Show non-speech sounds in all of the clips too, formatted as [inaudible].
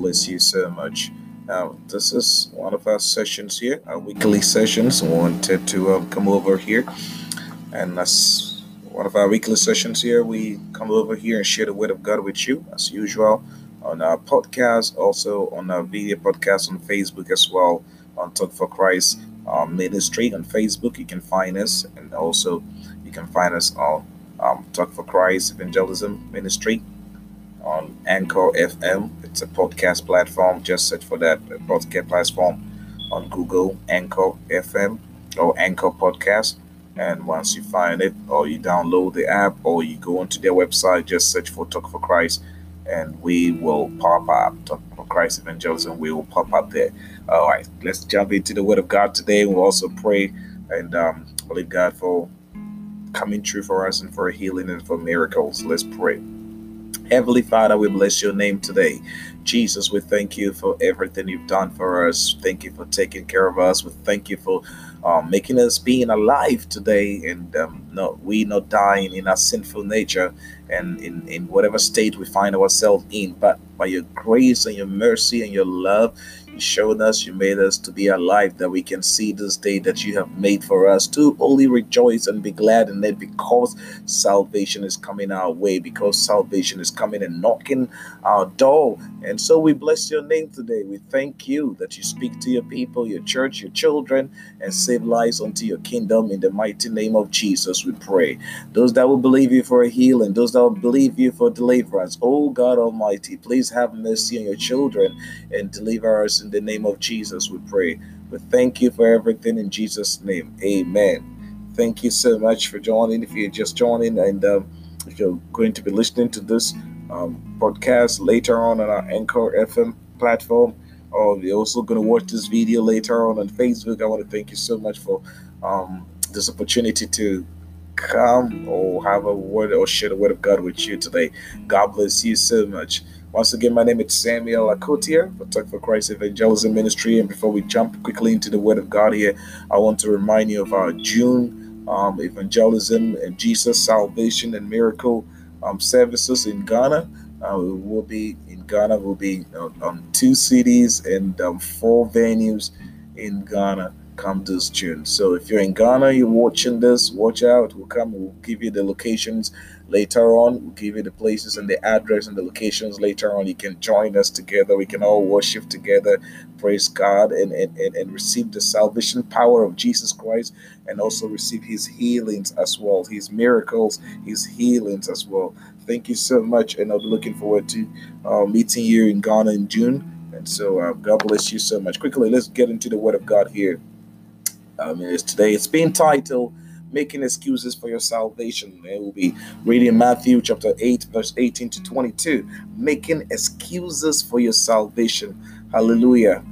bless you so much. Now, this is one of our sessions here, our weekly sessions. I wanted to um, come over here, and that's one of our weekly sessions here. We come over here and share the word of God with you, as usual, on our podcast, also on our video podcast on Facebook as well, on Talk for Christ um, Ministry on Facebook. You can find us, and also you can find us on um, Talk for Christ Evangelism Ministry on Anchor FM. It's a podcast platform. Just search for that podcast platform on Google, Anchor FM or Anchor Podcast. And once you find it, or you download the app, or you go onto their website, just search for Talk for Christ, and we will pop up. Talk for Christ Evangelism, we will pop up there. All right, let's jump into the Word of God today. We'll also pray and um, believe God for coming true for us and for healing and for miracles. Let's pray. Heavenly Father, we bless your name today. Jesus, we thank you for everything you've done for us. Thank you for taking care of us. We thank you for um, making us being alive today and um, not we not dying in our sinful nature and in, in whatever state we find ourselves in. But by your grace and your mercy and your love, you showed us, you made us to be alive, that we can see this day that you have made for us to only rejoice and be glad in it because salvation is coming our way, because salvation is coming and knocking our door. And so we bless your name today. We thank you that you speak to your people, your church, your children, and save lives unto your kingdom. In the mighty name of Jesus, we pray. Those that will believe you for a healing, those that will believe you for deliverance, oh God Almighty, please have mercy on your children and deliver us in the name of Jesus, we pray. We thank you for everything in Jesus' name. Amen. Thank you so much for joining. If you're just joining and um, if you're going to be listening to this um, podcast later on on our Anchor FM platform, or you're also going to watch this video later on on Facebook, I want to thank you so much for um, this opportunity to come or have a word or share the word of God with you today. God bless you so much. Once again, my name is Samuel Akotier for Talk for Christ Evangelism Ministry. And before we jump quickly into the Word of God here, I want to remind you of our June um, evangelism and Jesus salvation and miracle um, services in Ghana. Uh, we will be in Ghana. We'll be on, on two cities and um, four venues in Ghana come this June. So if you're in Ghana, you're watching this, watch out. We'll come. We'll give you the locations later on. We'll give you the places and the address and the locations later on. You can join us together. We can all worship together, praise God, and, and, and, and receive the salvation power of Jesus Christ and also receive his healings as well, his miracles, his healings as well. Thank you so much. And I'll be looking forward to uh, meeting you in Ghana in June. And so uh, God bless you so much. Quickly, let's get into the Word of God here. Um, it's today. It's been titled making excuses for your salvation. And we'll be reading Matthew chapter 8, verse 18 to 22. Making excuses for your salvation. Hallelujah.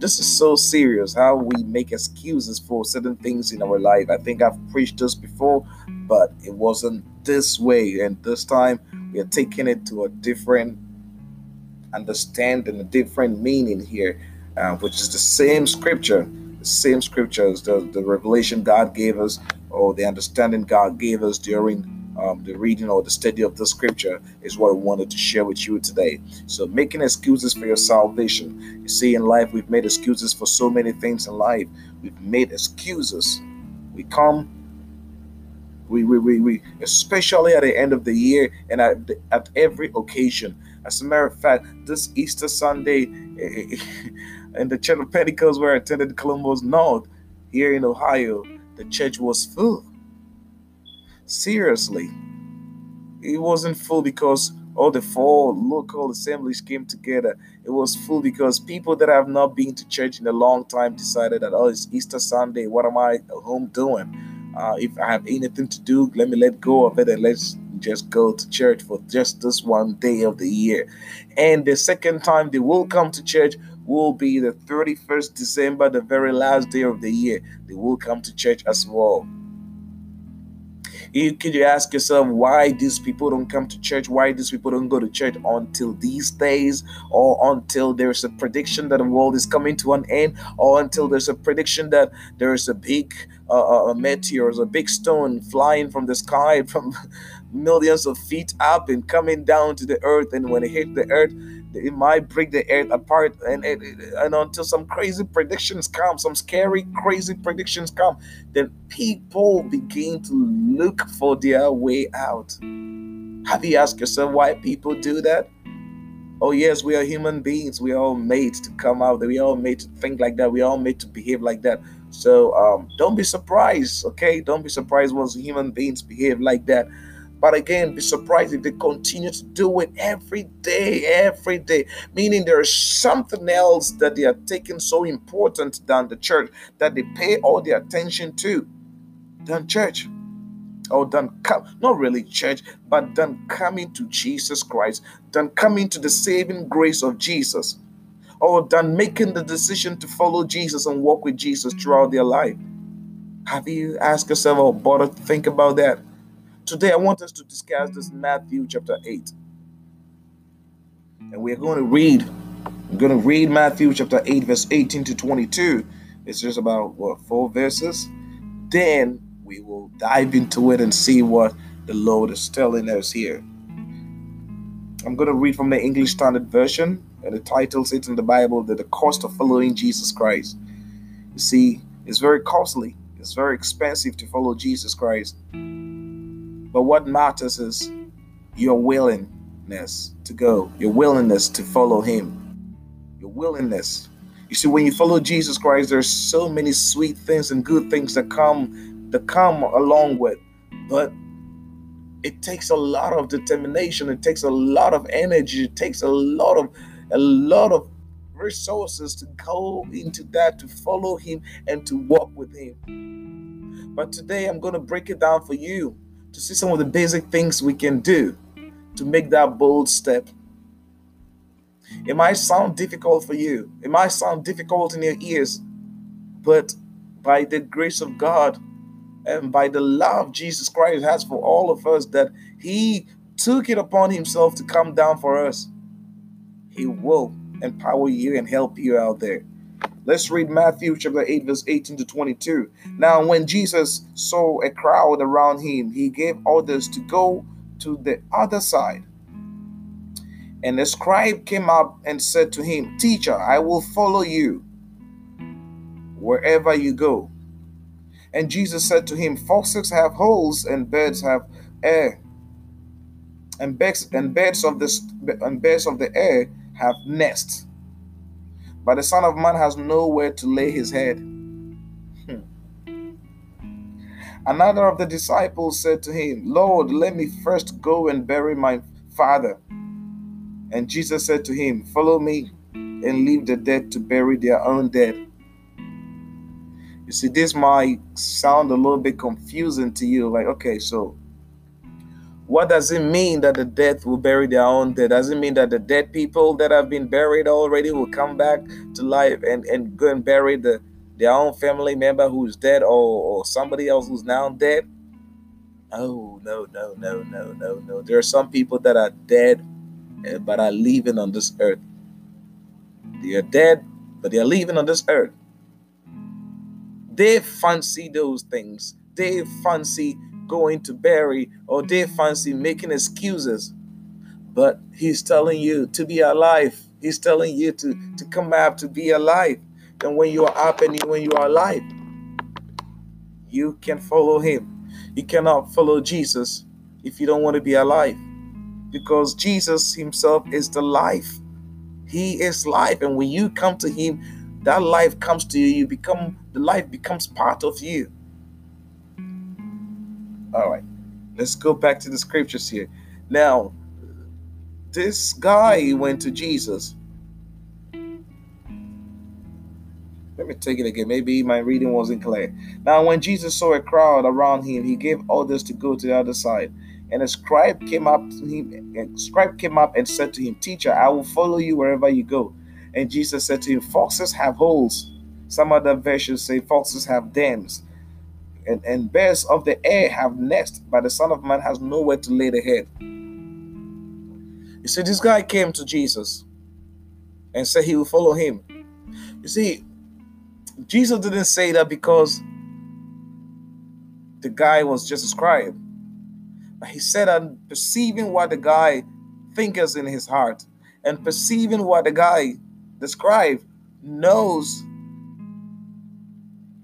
this is so serious how we make excuses for certain things in our life. I think I've preached this before, but it wasn't this way. And this time we are taking it to a different understanding, a different meaning here, uh, which is the same scripture same scriptures, the, the revelation God gave us, or the understanding God gave us during um, the reading or the study of the scripture is what I wanted to share with you today. So, making excuses for your salvation. You see, in life, we've made excuses for so many things in life. We've made excuses. We come, we, we, we, we especially at the end of the year and at, at every occasion. As a matter of fact, this Easter Sunday, [laughs] and the church of Pentecost where I attended Columbus North here in Ohio, the church was full. Seriously. It wasn't full because all the four local assemblies came together. It was full because people that have not been to church in a long time decided that, oh, it's Easter Sunday. What am I home doing? Uh, if I have anything to do, let me let go of it and let's just go to church for just this one day of the year. And the second time they will come to church will be the 31st December, the very last day of the year. They will come to church as well. You, could ask yourself why these people don't come to church? Why these people don't go to church until these days, or until there's a prediction that the world is coming to an end, or until there's a prediction that there is a big uh, uh, meteors, a big stone flying from the sky [laughs] from millions of feet up and coming down to the earth. And when it hit the earth, it might break the earth apart. And, and, and until some crazy predictions come, some scary, crazy predictions come, then people begin to look for their way out. Have you asked yourself why people do that? Oh, yes, we are human beings. We are all made to come out. We are all made to think like that. We are all made to behave like that. So um, don't be surprised, okay? Don't be surprised once human beings behave like that. But again, be surprised if they continue to do it every day, every day. Meaning there is something else that they are taking so important than the church that they pay all the attention to than church. Or than come, not really church, but than coming to Jesus Christ, than coming to the saving grace of Jesus, or than making the decision to follow Jesus and walk with Jesus throughout their life. Have you asked yourself or bothered to think about that? Today, I want us to discuss this Matthew chapter 8. And we're going to read, we're going to read Matthew chapter 8, verse 18 to 22. It's just about, what, four verses? Then we will dive into it and see what the Lord is telling us here. I'm going to read from the English Standard Version, and the title says in the Bible that the cost of following Jesus Christ. You see, it's very costly, it's very expensive to follow Jesus Christ. But what matters is your willingness to go, your willingness to follow Him, your willingness. You see, when you follow Jesus Christ, there's so many sweet things and good things that come that come along with, but it takes a lot of determination. It takes a lot of energy. It takes a lot of a lot of resources to go into that to follow Him and to walk with Him. But today I'm going to break it down for you to see some of the basic things we can do to make that bold step. It might sound difficult for you, it might sound difficult in your ears, but by the grace of God and by the love Jesus Christ has for all of us, that He took it upon Himself to come down for us, He will empower you and help you out there. Let's read Matthew chapter 8, verse 18 to 22. Now, when Jesus saw a crowd around him, he gave orders to go to the other side. And the scribe came up and said to him, Teacher, I will follow you wherever you go. And Jesus said to him, Foxes have holes and birds have air. And birds and birds of the and birds of the air have nests but the Son of Man has nowhere to lay his head. Hmm. Another of the disciples said to him, Lord, let me first go and bury my father. And Jesus said to him, Follow me and leave the dead to bury their own dead. You see, this might sound a little bit confusing to you. Like, okay, so what does it mean that the dead will bury their own dead? Does it mean that the dead people that have been buried already will come back to life and, and go and bury the their own family member who's dead or, or somebody else who's now dead? Oh no, no, no, no, no, no. There are some people that are dead eh, but are living on this earth. They are dead, but they are living on this earth. They fancy those things. They fancy going to bury or they fancy making excuses. But he's telling you to be alive. He's telling you to, to come out to be alive. And when you are up and when you are alive, you can follow him. You cannot follow Jesus if you don't want to be alive. Because Jesus himself is the life. He is life. And when you come to him, that life comes to you. You become the life becomes part of you. All right, let's go back to the scriptures here. Now, this guy went to Jesus. Let me take it again. Maybe my reading wasn't clear. Now, when Jesus saw a crowd around him, he gave orders to go to the other side. And a scribe came up to him. A scribe came up and said to him, "Teacher, I will follow you wherever you go." And Jesus said to him, "Foxes have holes. Some other versions say foxes have dens, and, and birds of the air have nests, but the Son of Man has nowhere to lay the head. You see, this guy came to Jesus and said he will follow him. You see, Jesus didn't say that because the guy was just a scribe. But he said, I'm perceiving what the guy thinketh in his heart and perceiving what the guy, the scribe, knows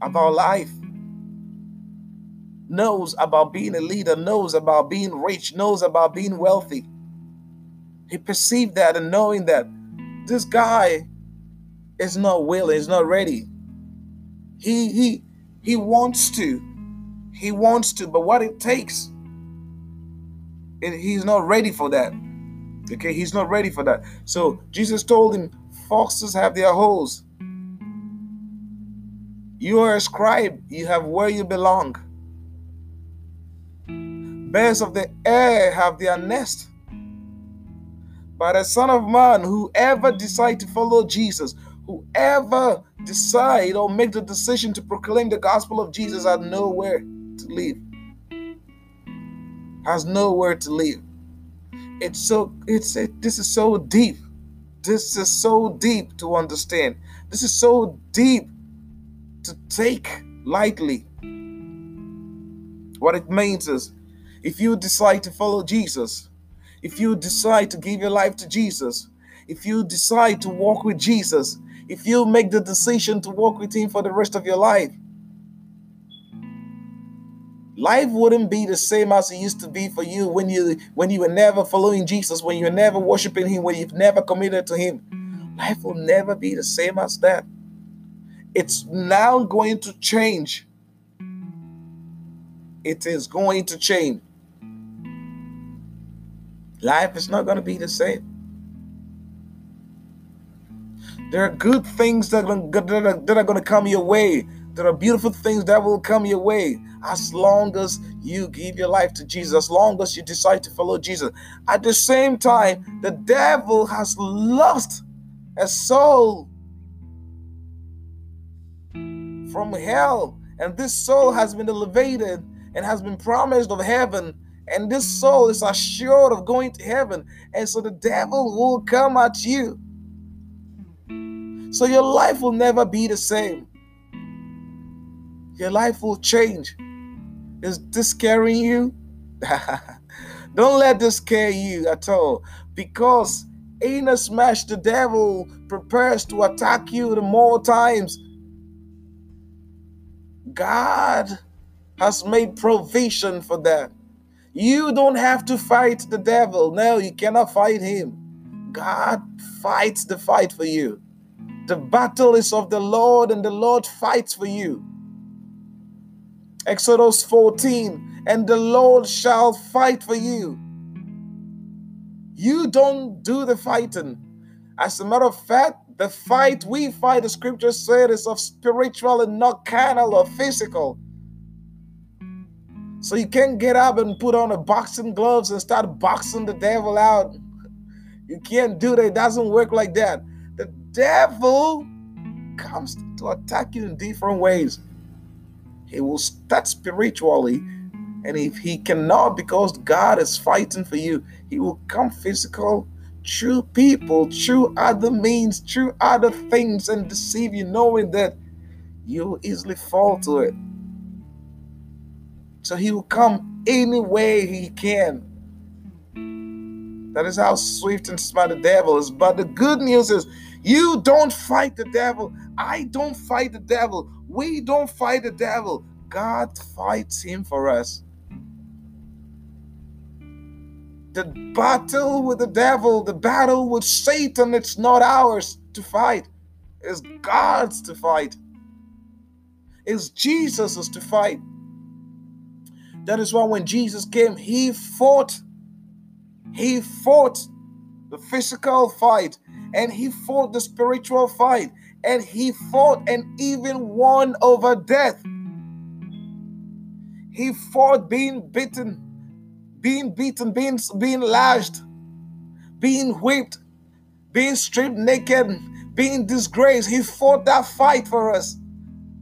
about life, knows about being a leader, knows about being rich, knows about being wealthy. He perceived that and knowing that this guy is not willing, is not ready. He he he wants to. He wants to, but what it takes, it, he's not ready for that. Okay, he's not ready for that. So Jesus told him, Foxes have their holes. You are a scribe, you have where you belong. Birds of the air have their nest. But a son of man, whoever decide to follow Jesus, whoever decide or make the decision to proclaim the gospel of Jesus has nowhere to live. Has nowhere to live. It's so it's it, this is so deep. This is so deep to understand. This is so deep to take lightly. What it means is if you decide to follow Jesus, if you decide to give your life to Jesus, if you decide to walk with Jesus, if you make the decision to walk with Him for the rest of your life, life wouldn't be the same as it used to be for you when you when you were never following Jesus, when you were never worshiping Him, when you've never committed to Him. Life will never be the same as that. It's now going to change. It is going to change. Life is not going to be the same. There are good things that are, that are going to come your way. There are beautiful things that will come your way as long as you give your life to Jesus, as long as you decide to follow Jesus. At the same time, the devil has lost a soul from hell, and this soul has been elevated and has been promised of heaven and this soul is assured of going to heaven. And so the devil will come at you. So your life will never be the same. Your life will change. Is this scaring you? [laughs] Don't let this scare you at all. Because in a smash, the devil prepares to attack you the more times. God has made provision for that. You don't have to fight the devil. No, you cannot fight him. God fights the fight for you. The battle is of the Lord, and the Lord fights for you. Exodus 14, and the Lord shall fight for you. You don't do the fighting. As a matter of fact, the fight we fight, the scripture said, is of spiritual and not carnal or physical. So you can't get up and put on a boxing gloves and start boxing the devil out. You can't do that. It doesn't work like that. The devil comes to attack you in different ways. He will start spiritually, and if he cannot, because God is fighting for you, he will come physical through people, through other means, through other things, and deceive you, knowing that you easily fall to it. So he will come any way he can. That is how swift and smart the devil is. But the good news is you don't fight the devil. I don't fight the devil. We don't fight the devil. God fights him for us. The battle with the devil, the battle with Satan, it's not ours to fight. It's God's to fight. It's Jesus's to fight. That is why when Jesus came, he fought. He fought the physical fight and he fought the spiritual fight and he fought and even won over death. He fought being beaten, being beaten, being, being lashed, being whipped, being stripped naked, being disgraced. He fought that fight for us.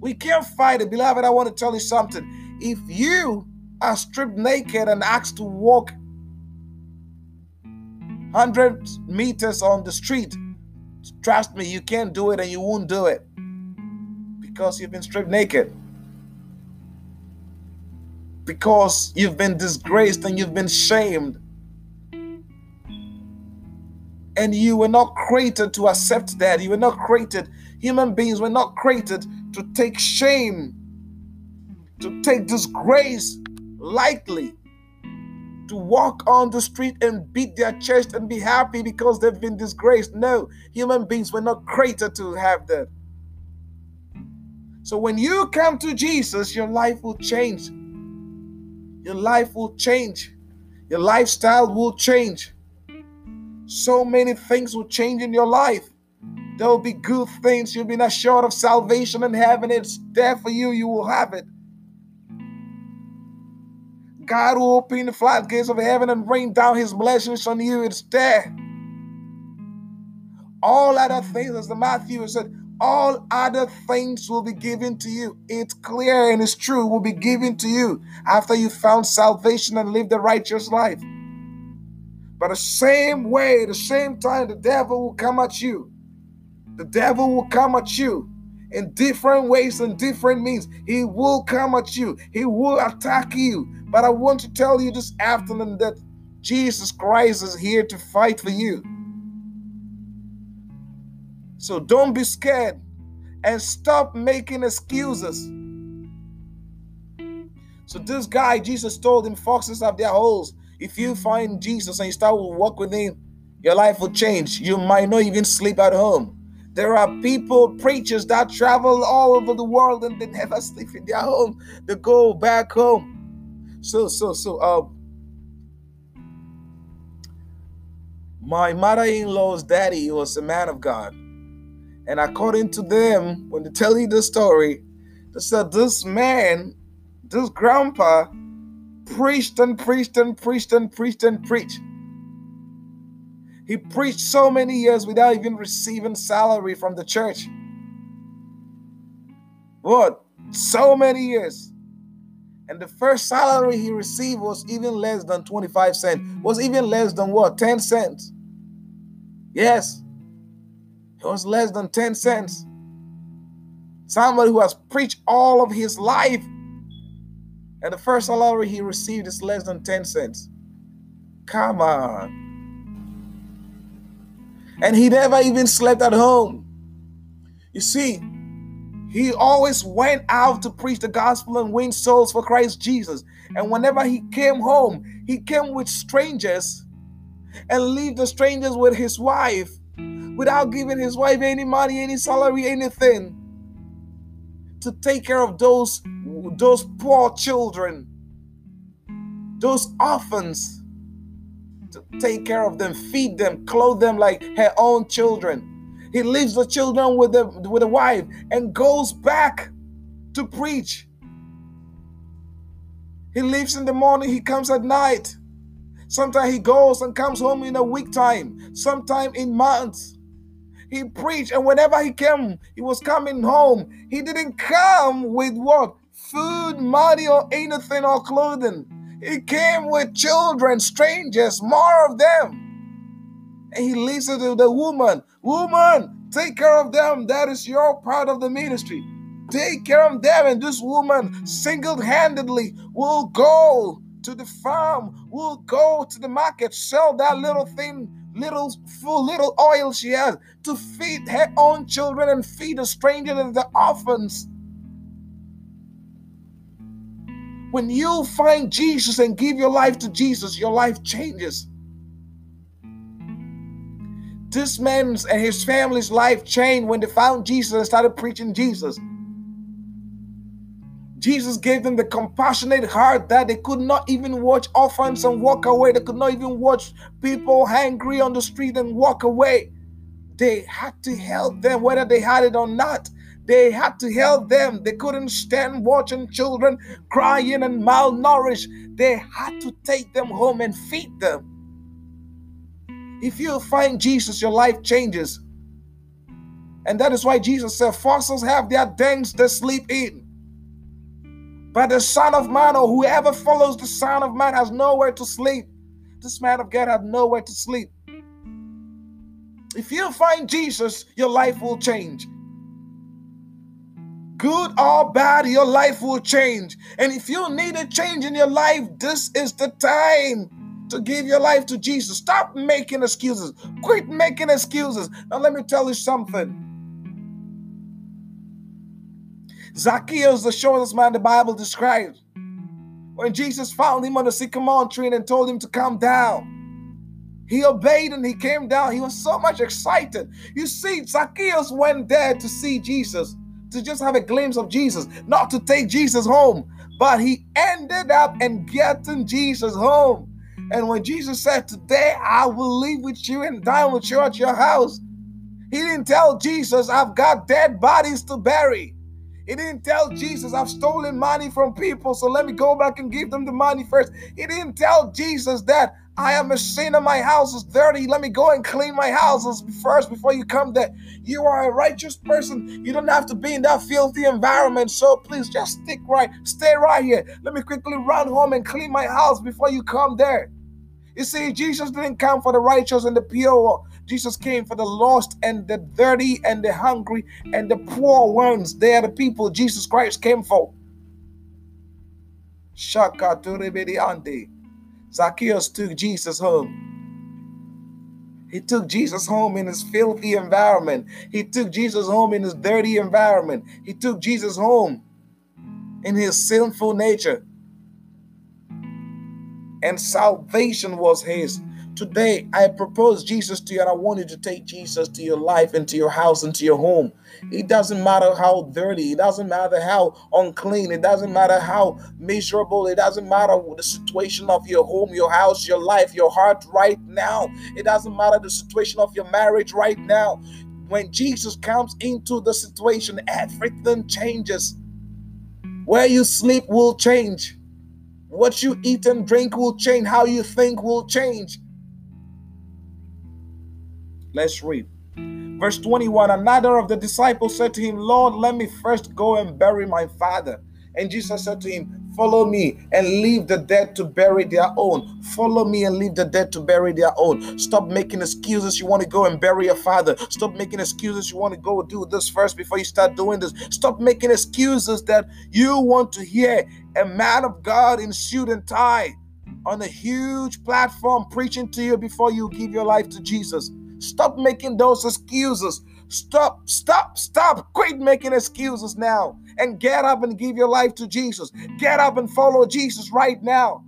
We can't fight it. Beloved, I want to tell you something. If you are stripped naked and asked to walk 100 meters on the street, trust me, you can't do it and you won't do it because you've been stripped naked. because you've been disgraced and you've been shamed. And you were not created to accept that. You were not created, human beings were not created to take shame, to take disgrace lightly, to walk on the street and beat their chest and be happy because they've been disgraced. No, human beings were not created to have that. So when you come to Jesus, your life will change. Your life will change. Your lifestyle will change. So many things will change in your life. There will be good things. You'll be not short of salvation and heaven. It's there for you. You will have it. God will open the floodgates of heaven and rain down his blessings on you. instead. All other things, as the Matthew said, all other things will be given to you. It's clear and it's true, will be given to you after you found salvation and lived a righteous life. But the same way, the same time, the devil will come at you. The devil will come at you in different ways and different means. He will come at you, he will attack you. But I want to tell you this afternoon that Jesus Christ is here to fight for you. So don't be scared and stop making excuses. So this guy, Jesus told him, foxes have their holes. If you find Jesus and you start to walk with him, your life will change. You might not even sleep at home. There are people, preachers that travel all over the world and they never [laughs] sleep in their home. They go back home. So, so, so, uh, my mother-in-law's daddy was a man of God. And according to them, when they tell you the story, they said this man, this grandpa, preached and preached and preached and preached and preached. He preached so many years without even receiving salary from the church. What? So many years. And the first salary he received was even less than 25 cents, was even less than what? 10 cents. Yes. It was less than 10 cents. Somebody who has preached all of his life, and the first salary he received is less than 10 cents. Come on. And he never even slept at home. You see, he always went out to preach the gospel and win souls for Christ Jesus. And whenever he came home, he came with strangers and leave the strangers with his wife without giving his wife any money, any salary, anything to take care of those those poor children, those orphans, to take care of them, feed them, clothe them like her own children. He leaves the children with the with the wife and goes back to preach. He leaves in the morning, he comes at night. Sometimes he goes and comes home in a week time, sometime in months. He preached, and whenever he came, he was coming home. He didn't come with what? Food, money, or anything or clothing. He came with children, strangers, more of them. And he listened to the woman, Woman, take care of them. That is your part of the ministry. Take care of them. And this woman single handedly will go to the farm, will go to the market, sell that little thing little full little oil she has to feed her own children and feed the strangers and the orphans. When you find Jesus and give your life to Jesus, your life changes. This man's and his family's life changed when they found Jesus and started preaching Jesus. Jesus gave them the compassionate heart that they could not even watch orphans and walk away. They could not even watch people hungry on the street and walk away. They had to help them, whether they had it or not. They had to help them. They couldn't stand watching children crying and malnourished. They had to take them home and feed them. If you find Jesus, your life changes. And that is why Jesus said, Fossils have their dens they sleep in. But the Son of Man, or whoever follows the Son of Man, has nowhere to sleep. This man of God had nowhere to sleep. If you find Jesus, your life will change. Good or bad, your life will change. And if you need a change in your life, this is the time to give your life to Jesus. Stop making excuses. Quit making excuses. Now, let me tell you something. Zacchaeus, is the shortest man the Bible describes, when Jesus found him on the sycamore tree and told him to come down, he obeyed and he came down. He was so much excited. You see, Zacchaeus went there to see Jesus, to just have a glimpse of Jesus, not to take Jesus home, but he ended up and getting Jesus home. And when Jesus said, Today I will live with you and dine with you at your house, he didn't tell Jesus, I've got dead bodies to bury. He didn't tell Jesus, I've stolen money from people, so let me go back and give them the money first. He didn't tell Jesus that I am a sinner, in my house is dirty. Let me go and clean my house first before you come there. You are a righteous person. You don't have to be in that filthy environment. So please just stick right, stay right here. Let me quickly run home and clean my house before you come there. You see, Jesus didn't come for the righteous and the pure. Jesus came for the lost and the dirty and the hungry and the poor ones. They are the people Jesus Christ came for. Shaka Ande. Zacchaeus took Jesus home. He took Jesus home in his filthy environment. He took Jesus home in his dirty environment. He took Jesus home in his sinful nature and salvation was his. Today, I propose Jesus to you, and I want you to take Jesus to your life, into your house, into your home. It doesn't matter how dirty, it doesn't matter how unclean, it doesn't matter how miserable, it doesn't matter the situation of your home, your house, your life, your heart right now. It doesn't matter the situation of your marriage right now. When Jesus comes into the situation, everything changes. Where you sleep will change. What you eat and drink will change. How you think will change. Let's read. Verse 21 Another of the disciples said to him, Lord, let me first go and bury my father. And Jesus said to him, Follow me and leave the dead to bury their own. Follow me and leave the dead to bury their own. Stop making excuses. You want to go and bury your father. Stop making excuses. You want to go do this first before you start doing this. Stop making excuses that you want to hear a man of God in suit and tie on a huge platform preaching to you before you give your life to Jesus. Stop making those excuses. Stop, stop, stop. Quit making excuses now and get up and give your life to Jesus. Get up and follow Jesus right now.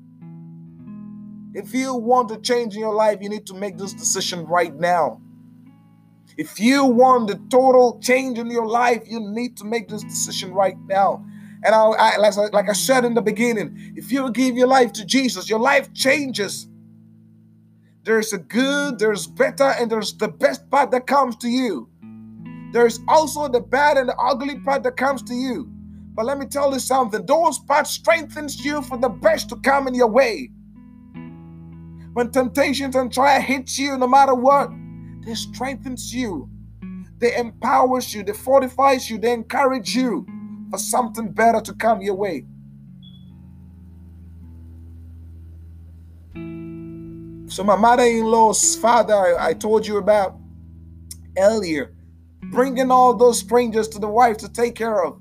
If you want to change in your life, you need to make this decision right now. If you want the total change in your life, you need to make this decision right now. And I, I, like, I, like I said in the beginning, if you give your life to Jesus, your life changes. There's a good, there's better, and there's the best part that comes to you. There's also the bad and the ugly part that comes to you. But let me tell you something those parts strengthens you for the best to come in your way. When temptations and trial hits you, no matter what, they strengthens you. They empowers you, they fortifies you, they encourage you for something better to come your way. So my mother-in-law's father I told you about earlier bringing all those strangers to the wife to take care of,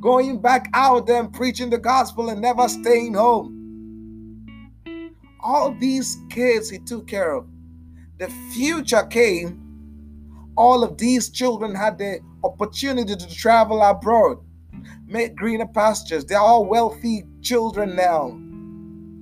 going back out there and preaching the gospel and never staying home. All these kids he took care of. The future came, all of these children had the opportunity to travel abroad, make greener pastures. They're all wealthy children now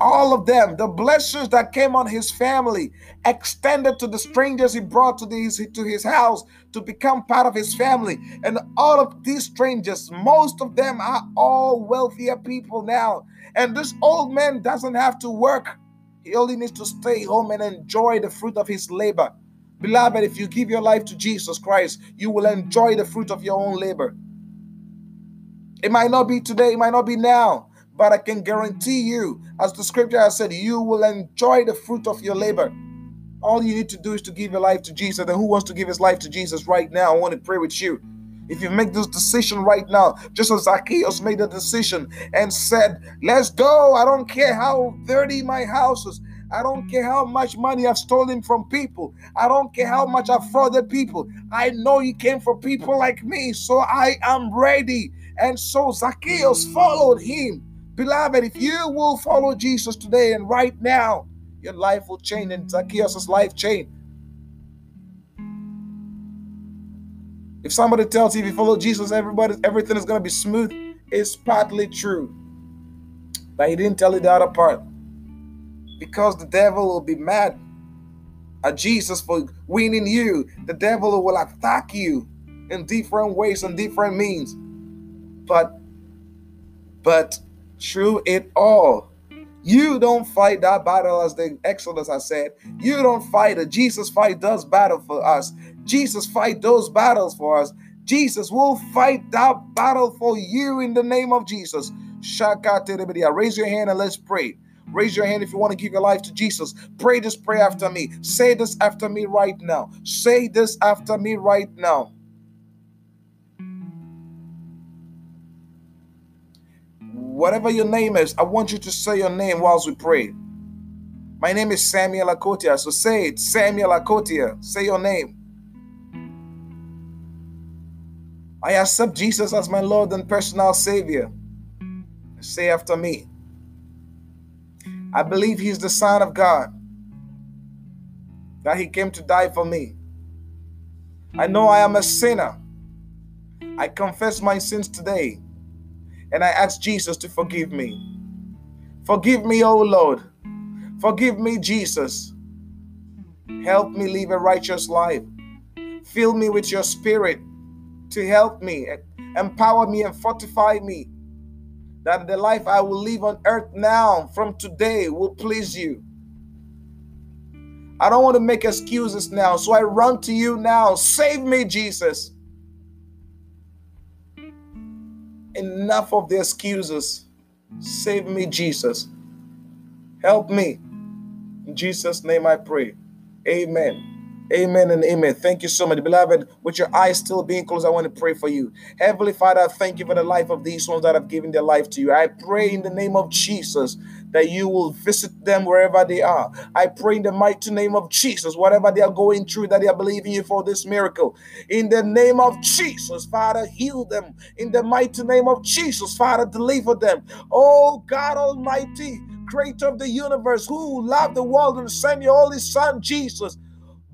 all of them, the blessings that came on his family, extended to the strangers he brought to his, to his house to become part of his family. And all of these strangers, most of them are all wealthier people now. And this old man doesn't have to work, he only needs to stay home and enjoy the fruit of his labor. Beloved, if you give your life to Jesus Christ, you will enjoy the fruit of your own labor. It might not be today, it might not be now, but I can guarantee you, as the scripture has said, you will enjoy the fruit of your labor. All you need to do is to give your life to Jesus. And who wants to give his life to Jesus right now? I want to pray with you. If you make this decision right now, just as Zacchaeus made a decision and said, Let's go. I don't care how dirty my house is. I don't care how much money I've stolen from people. I don't care how much I've frauded people. I know you came for people like me, so I am ready. And so Zacchaeus followed him. Beloved, if you will follow Jesus today and right now, your life will change and Zacchaeus' life changed. If somebody tells you if you follow Jesus, everybody, everything is going to be smooth, it's partly true. But he didn't tell you the other part. Because the devil will be mad at Jesus for winning you. The devil will attack you in different ways and different means. But but through it all, you don't fight that battle as the Exodus has said. You don't fight it. Jesus fight does battle for us. Jesus fight those battles for us. Jesus will fight that battle for you in the name of Jesus. Raise your hand and let's pray. Raise your hand if you want to give your life to Jesus. Pray this prayer after me. Say this after me right now. Say this after me right now. Whatever your name is, I want you to say your name whilst we pray. My name is Samuel Akotia. So say it, Samuel Akotia. Say your name. I accept Jesus as my Lord and personal Savior. Say after me. I believe He's the Son of God, that He came to die for me. I know I am a sinner. I confess my sins today and I ask Jesus to forgive me. Forgive me, O Lord. Forgive me, Jesus. Help me live a righteous life. Fill me with your spirit to help me, empower me, and fortify me. That the life I will live on earth now from today will please you. I don't want to make excuses now, so I run to you now. Save me, Jesus. Enough of the excuses. Save me, Jesus. Help me. In Jesus' name I pray. Amen. Amen and amen. Thank you so much, beloved. With your eyes still being closed, I want to pray for you. Heavenly Father, thank you for the life of these ones that have given their life to you. I pray in the name of Jesus that you will visit them wherever they are. I pray in the mighty name of Jesus, whatever they are going through, that they are believing you for this miracle. In the name of Jesus, Father, heal them. In the mighty name of Jesus, Father, deliver them. Oh God Almighty, creator of the universe, who loved the world and sent your only Son, Jesus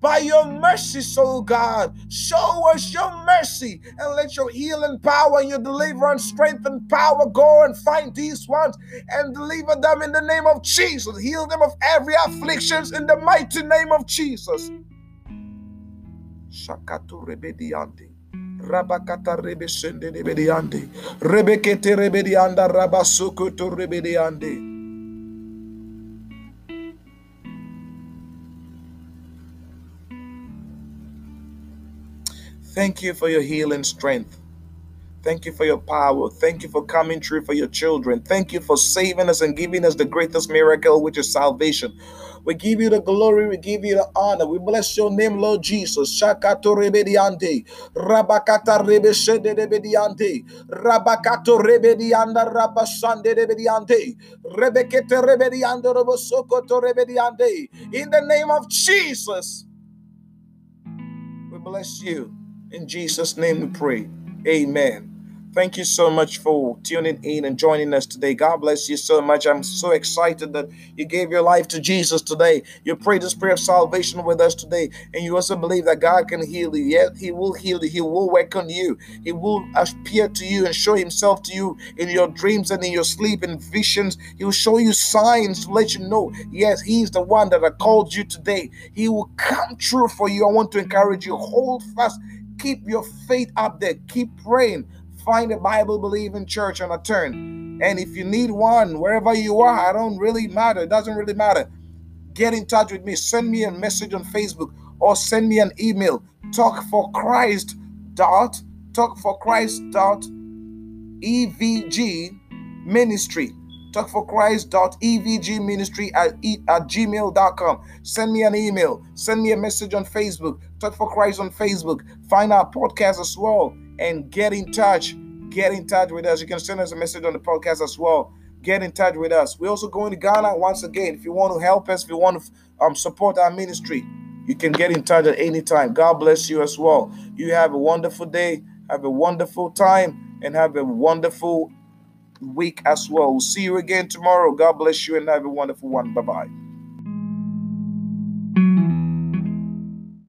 by your mercy, so God. Show us your mercy and let your healing power and your deliverance, strength, and power go and find these ones and deliver them in the name of Jesus. Heal them of every afflictions in the mighty name of Jesus. Shakatu rebediante. Rabakata rebesende rebediante. Rebekete rebedianda rabasukutu rebediante. Thank you for your healing strength. Thank you for your power. Thank you for coming through for your children. Thank you for saving us and giving us the greatest miracle, which is salvation. We give you the glory, we give you the honor. We bless your name, Lord Jesus. Shakato rebediante, rabakata rebeshede rebediante, rabakato rebedianda rabasande rebediante, rebekete robosokoto rebediante. In the name of Jesus, we bless you. In Jesus' name we pray. Amen. Thank you so much for tuning in and joining us today. God bless you so much. I'm so excited that you gave your life to Jesus today. You prayed this prayer of salvation with us today, and you also believe that God can heal you. Yes, He will heal you. He will work on you. He will appear to you and show Himself to you in your dreams and in your sleep and visions. He will show you signs to let you know, yes, He's the one that I called you today. He will come true for you. I want to encourage you. Hold fast Keep your faith up there. Keep praying. Find a Bible believing church on a turn. And if you need one, wherever you are, I don't really matter. It doesn't really matter. Get in touch with me. Send me a message on Facebook or send me an email. Talk for Christ dot talk for Christ dot evg ministry talk for Christ dot evg at, at gmail.com send me an email send me a message on facebook Talk for Christ on Facebook. Find our podcast as well and get in touch. Get in touch with us. You can send us a message on the podcast as well. Get in touch with us. We're also going to Ghana once again. If you want to help us, if you want to um, support our ministry, you can get in touch at any time. God bless you as well. You have a wonderful day. Have a wonderful time and have a wonderful week as well. See you again tomorrow. God bless you and have a wonderful one. Bye bye.